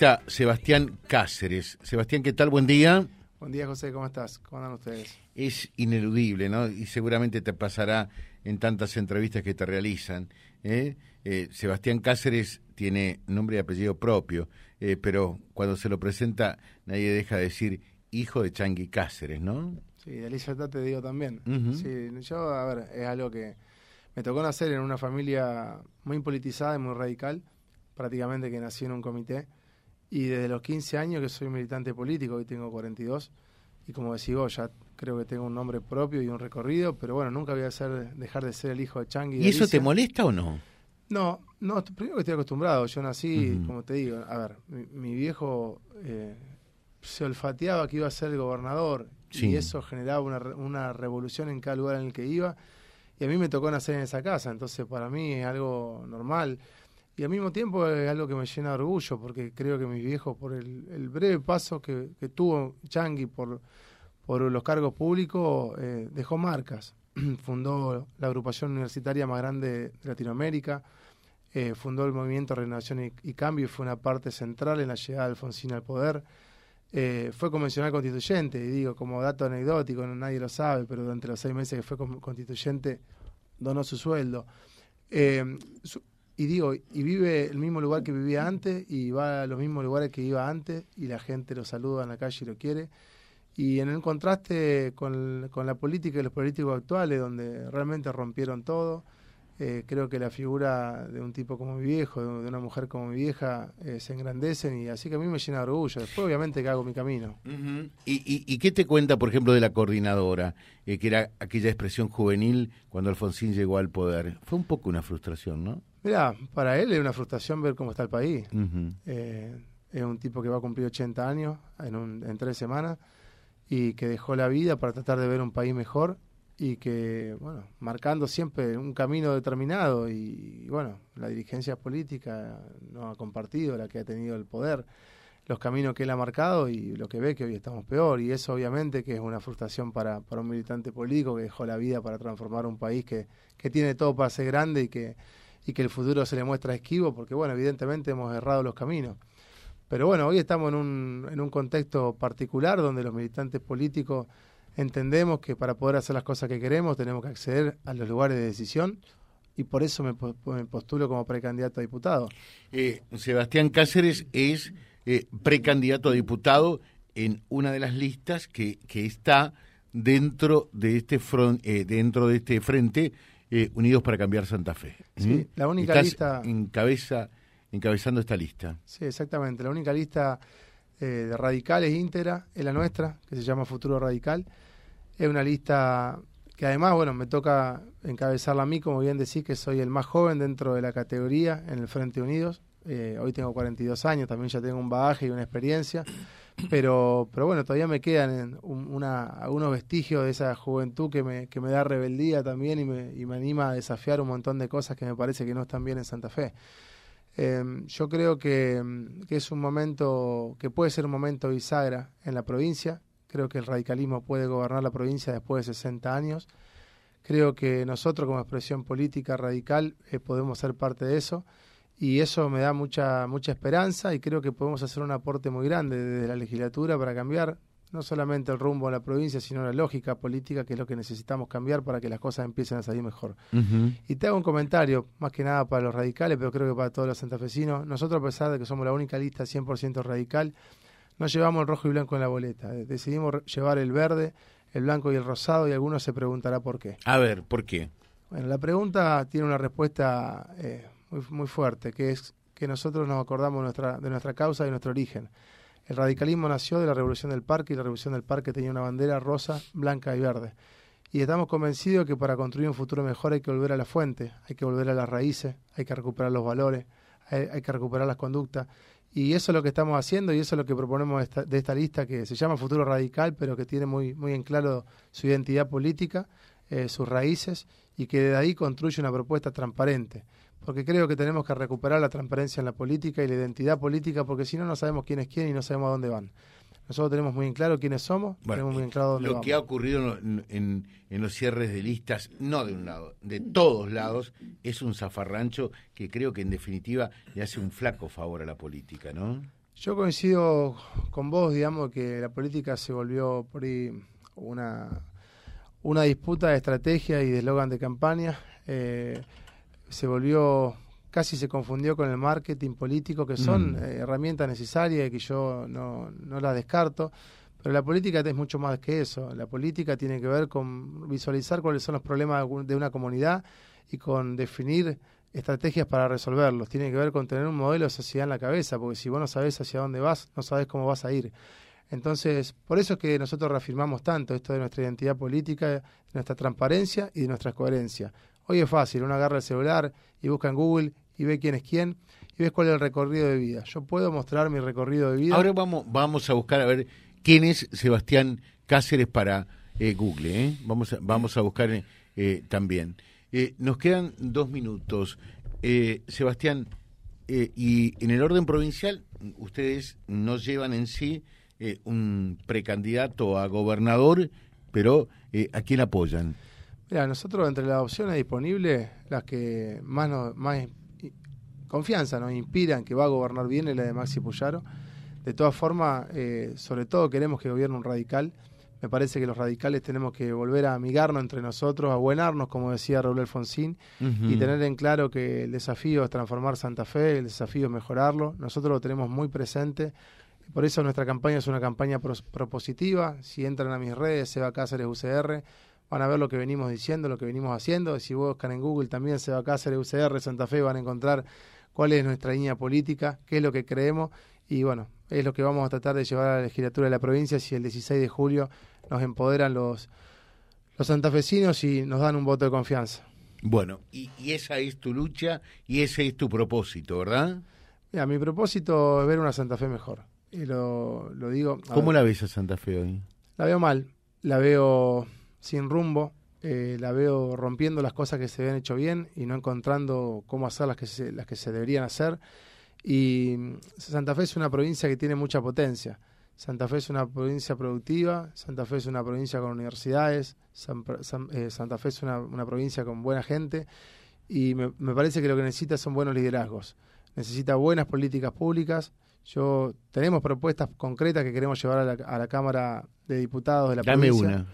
Está Sebastián Cáceres. Sebastián, ¿qué tal? Buen día. Buen día, José, ¿cómo estás? ¿Cómo andan ustedes? Es ineludible, ¿no? Y seguramente te pasará en tantas entrevistas que te realizan. ¿eh? Eh, Sebastián Cáceres tiene nombre y apellido propio, eh, pero cuando se lo presenta nadie deja de decir hijo de Changi Cáceres, ¿no? Sí, de Elizabeth te digo también. Sí, yo, a ver, es algo que me tocó nacer en una familia muy politizada y muy radical, prácticamente que nací en un comité y desde los 15 años que soy militante político, hoy tengo 42, y como decís vos, ya creo que tengo un nombre propio y un recorrido, pero bueno, nunca voy a ser, dejar de ser el hijo de Changi. ¿Y, eso te molesta o no? No, no, primero que estoy acostumbrado, yo nací, como te digo, a ver, mi, viejo eh, se olfateaba que iba a ser el gobernador y eso generaba una, una revolución en cada lugar en el que iba. Y a mí me tocó nacer en esa casa, entonces para mí es algo normal. Y al mismo tiempo es algo que me llena de orgullo, porque creo que mi viejo, por el, breve paso que, tuvo Changi por, por los cargos públicos, eh, dejó marcas. fundó la agrupación universitaria más grande de Latinoamérica, eh, fundó el movimiento Renovación y, Cambio y fue una parte central en la llegada de Alfonsín al poder. Eh, fue convencional constituyente, y digo, como dato anecdótico, nadie lo sabe, pero durante los seis meses que fue constituyente donó su sueldo. Su, y digo, y vive el mismo lugar que vivía antes y va a los mismos lugares que iba antes y la gente lo saluda en la calle y lo quiere. Y en el contraste con, con la política y los políticos actuales, donde realmente rompieron todo, eh, creo que la figura de un tipo como mi viejo, de una mujer como mi vieja, eh, se engrandecen y así que a mí me llena de orgullo. Después, obviamente, que hago mi camino. ¿Y, y, qué te cuenta, por ejemplo, de la coordinadora, eh, que era aquella expresión juvenil cuando Alfonsín llegó al poder? Fue un poco una frustración, ¿no? Mira, para él es una frustración ver cómo está el país. es un tipo que va a cumplir 80 años en, un, en tres semanas y que dejó la vida para tratar de ver un país mejor y que, bueno, marcando siempre un camino determinado y, bueno, la dirigencia política no ha compartido, la que ha tenido el poder, los caminos que él ha marcado y lo que ve que hoy estamos peor y eso obviamente que es una frustración para, para un militante político que dejó la vida para transformar un país que, que tiene todo para ser grande y que, y que el futuro se le muestra esquivo porque, bueno, evidentemente hemos errado los caminos. Pero bueno, hoy estamos en un, en un contexto particular donde los militantes políticos entendemos que para poder hacer las cosas que queremos tenemos que acceder a los lugares de decisión y por eso me, postulo como precandidato a diputado. Eh, Sebastián Cáceres es eh, precandidato a diputado en una de las listas que, que está dentro de este eh, dentro de este frente Unidos para cambiar Santa Fe. Sí, la única lista encabeza, encabezando esta lista. Sí, exactamente, la única lista de radicales íntegra es la nuestra, que se llama Futuro Radical es una lista que además, bueno, me toca encabezarla a mí, como bien decís, que soy el más joven dentro de la categoría en el Frente Unidos. Eh, hoy tengo 42 años, también ya tengo un bagaje y una experiencia, pero, pero bueno, todavía me quedan una, algunos vestigios de esa juventud que me, que me da rebeldía también y me, y me anima a desafiar un montón de cosas que me parece que no están bien en Santa Fe. Eh, yo creo que, que, es un momento, que puede ser un momento bisagra en la provincia, Creo que el radicalismo puede gobernar la provincia después de 60 años. Creo que nosotros como expresión política radical eh, podemos ser parte de eso y eso me da mucha mucha esperanza y creo que podemos hacer un aporte muy grande desde la legislatura para cambiar no solamente el rumbo de la provincia, sino la lógica política, que es lo que necesitamos cambiar para que las cosas empiecen a salir mejor. Y te hago un comentario, más que nada para los radicales, pero creo que para todos los santafesinos. Nosotros, a pesar de que somos la única lista 100% radical, no llevamos el rojo y blanco en la boleta. Decidimos llevar el verde, el blanco y el rosado y algunos se preguntará por qué. A ver, ¿por qué? Bueno, la pregunta tiene una respuesta eh, muy, muy fuerte, que es que nosotros nos acordamos nuestra, de nuestra causa y nuestro origen. El radicalismo nació de la Revolución del Parque y la Revolución del Parque tenía una bandera rosa, blanca y verde. Y estamos convencidos que para construir un futuro mejor hay que volver a la fuente, hay que volver a las raíces, hay que recuperar los valores, hay que recuperar las conductas. Y eso es lo que estamos haciendo y eso es lo que proponemos de esta, lista que se llama Futuro Radical, pero que tiene muy, muy en claro su identidad política, eh, sus raíces y que de ahí construye una propuesta transparente. Porque creo que tenemos que recuperar la transparencia en la política y la identidad política, porque si no, no sabemos quién es quién y no sabemos a dónde van. Nosotros tenemos muy en claro quiénes somos, tenemos muy en claro dónde Lo que ha ocurrido en, en, los cierres de listas, no de un lado, de todos lados, es un zafarrancho que creo que en definitiva le hace un flaco favor a la política, ¿no? Yo coincido con vos, digamos, que la política se volvió por ahí una, una disputa de estrategia y de eslogan de campaña. Eh, se volvió, casi se confundió con el marketing político, que son Mm. eh, herramientas necesarias y que yo no, no las descarto. Pero la política es mucho más que eso. La política tiene que ver con visualizar cuáles son los problemas de una comunidad y con definir estrategias para resolverlos. Tiene que ver con tener un modelo de sociedad en la cabeza, porque si vos no sabés hacia dónde vas, no sabés cómo vas a ir. Entonces, por eso es que nosotros reafirmamos tanto esto de nuestra identidad política, de nuestra transparencia y de nuestra coherencia. Hoy es fácil, uno agarra el celular y busca en Google y ve quién es quién y ves cuál es el recorrido de vida. Yo puedo mostrar mi recorrido de vida. Ahora vamos, vamos a buscar a ver quién es Sebastián Cáceres para eh, Google. ¿eh? Vamos, a, vamos a buscar eh, también. Eh, nos quedan dos minutos. Eh, Sebastián, eh, y en el orden provincial, ustedes no llevan en sí eh, un precandidato a gobernador, pero eh, ¿a quién apoyan? Mira, nosotros entre las opciones disponibles, las que más, nos, más confianza nos inspiran que va a gobernar bien es la de Maxi Puyaro. De todas formas, eh, sobre todo queremos que gobierne un radical. Me parece que los radicales tenemos que volver a amigarnos entre nosotros, a buenarnos, como decía Raúl Alfonsín, y tener en claro que el desafío es transformar Santa Fe, el desafío es mejorarlo. Nosotros lo tenemos muy presente. Por eso nuestra campaña es una campaña pros- propositiva. Si entran a mis redes, Seba Cáceres UCR, van a ver lo que venimos diciendo, lo que venimos haciendo. Si buscan en Google también Seba Cáceres UCR Santa Fe, van a encontrar cuál es nuestra línea política, qué es lo que creemos y bueno, es lo que vamos a tratar de llevar a la legislatura de la provincia si el 16 de julio nos empoderan los, los santafesinos y nos dan un voto de confianza. Bueno, y, y esa es tu lucha y ese es tu propósito, ¿verdad? Mira, mi propósito es ver una Santa Fe mejor. Y lo, lo digo. a ¿Cómo ver, la ves a Santa Fe hoy? la veo mal, la veo sin rumbo, eh, la veo rompiendo las cosas que se habían hecho bien y no encontrando cómo hacer las que se, las que se deberían hacer. Y mm, Santa Fe es una provincia que tiene mucha potencia. Santa Fe es una provincia productiva, Santa Fe es una provincia con universidades, San- San- eh, Santa Fe es una, una provincia con buena gente y me, me parece que lo que necesita son buenos liderazgos. Necesita buenas políticas públicas. Yo tenemos propuestas concretas que queremos llevar a la, a la Cámara de Diputados de la Dame provincia. una.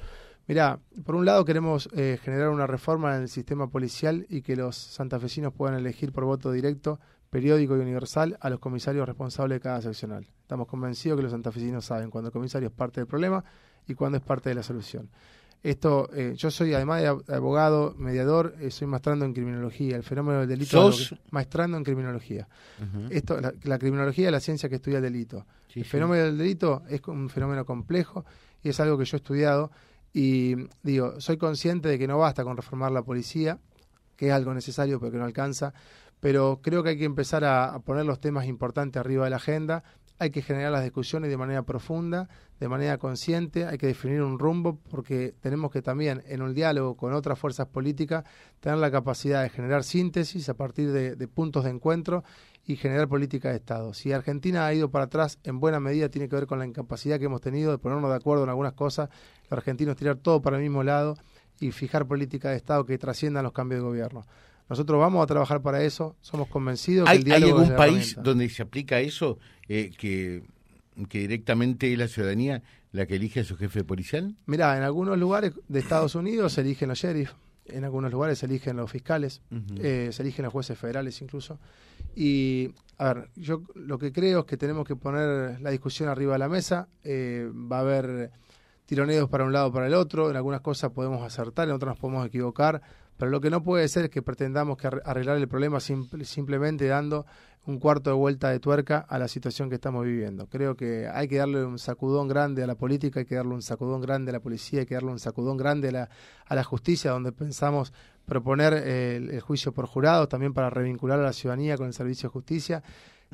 Mirá, por un lado queremos eh, generar una reforma en el sistema policial y que los santafesinos puedan elegir por voto directo, periódico y universal a los comisarios responsables de cada seccional. Estamos convencidos que los santafesinos saben cuando el comisario es parte del problema y cuando es parte de la solución. Esto, eh, yo soy además de ab- abogado, mediador, eh, soy maestrando en criminología. El fenómeno del delito ¿Sos? que- maestrando en criminología. Esto, la, la criminología es la ciencia que estudia el delito. Sí, el sí. fenómeno del delito es un fenómeno complejo y es algo que yo he estudiado y digo, soy consciente de que no basta con reformar la policía, que es algo necesario pero que no alcanza, pero creo que hay que empezar a, a poner los temas importantes arriba de la agenda, hay que generar las discusiones de manera profunda, de manera consciente, hay que definir un rumbo porque tenemos que también en un diálogo con otras fuerzas políticas tener la capacidad de generar síntesis a partir de, puntos de encuentro y generar política de Estado. Si Argentina ha ido para atrás, en buena medida tiene que ver con la incapacidad que hemos tenido de ponernos de acuerdo en algunas cosas, los argentinos tirar todo para el mismo lado y fijar política de Estado que trasciendan los cambios de gobierno. Nosotros vamos a trabajar para eso, somos convencidos que ¿Hay, el hay diálogo es algún la país donde se aplica eso, eh, que, que directamente es la ciudadanía la que elige a su jefe policial? Mirá, en algunos lugares de Estados Unidos se eligen los sheriff, en algunos lugares se eligen los fiscales, Ujú. eh, se eligen los jueces federales incluso. Y, a ver, yo lo que creo es que tenemos que poner la discusión arriba de la mesa. eh, va a haber tironeos para un lado o para el otro. En algunas cosas podemos acertar, en otras nos podemos equivocar. Pero lo que no puede ser es que pretendamos que arre- arreglar el problema simple- simplemente dando un cuarto de vuelta de tuerca a la situación que estamos viviendo. Creo que hay que darle un sacudón grande a la política, hay que darle un sacudón grande a la policía, hay que darle un sacudón grande a la, a la justicia, donde pensamos proponer eh, el, el juicio por jurado, también para revincular a la ciudadanía con el servicio de justicia.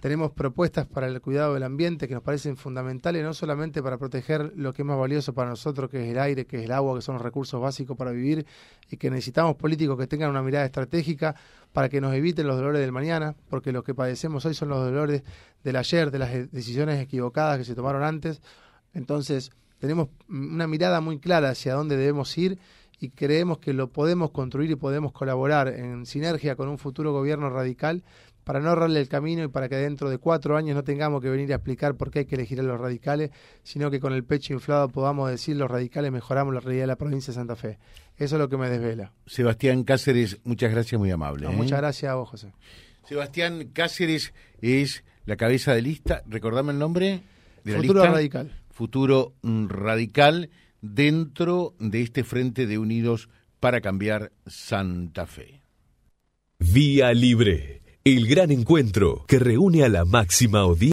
Tenemos propuestas para el cuidado del ambiente que nos parecen fundamentales, no solamente para proteger lo que es más valioso para nosotros, que es el aire, que es el agua, que son los recursos básicos para vivir, y que necesitamos políticos que tengan una mirada estratégica para que nos eviten los dolores del mañana, porque lo que padecemos hoy son los dolores del ayer, de las decisiones equivocadas que se tomaron antes. Entonces, tenemos una mirada muy clara hacia dónde debemos ir y creemos que lo podemos construir y podemos colaborar en sinergia con un futuro gobierno radical para no ahorrarle el camino y para que dentro de cuatro años no tengamos que venir a explicar por qué hay que elegir a los radicales, sino que con el pecho inflado podamos decir los radicales mejoramos la realidad de la provincia de Santa Fe. Eso es lo que me desvela. Sebastián Cáceres, muchas gracias, muy amable. ¿eh? Muchas gracias a vos, José. Sebastián Cáceres es la cabeza de lista, recordame el nombre de la Futuro Radical. Futuro Radical dentro de este Frente de Unidos para Cambiar Santa Fe. Vía Libre, el gran encuentro que reúne a la máxima audiencia.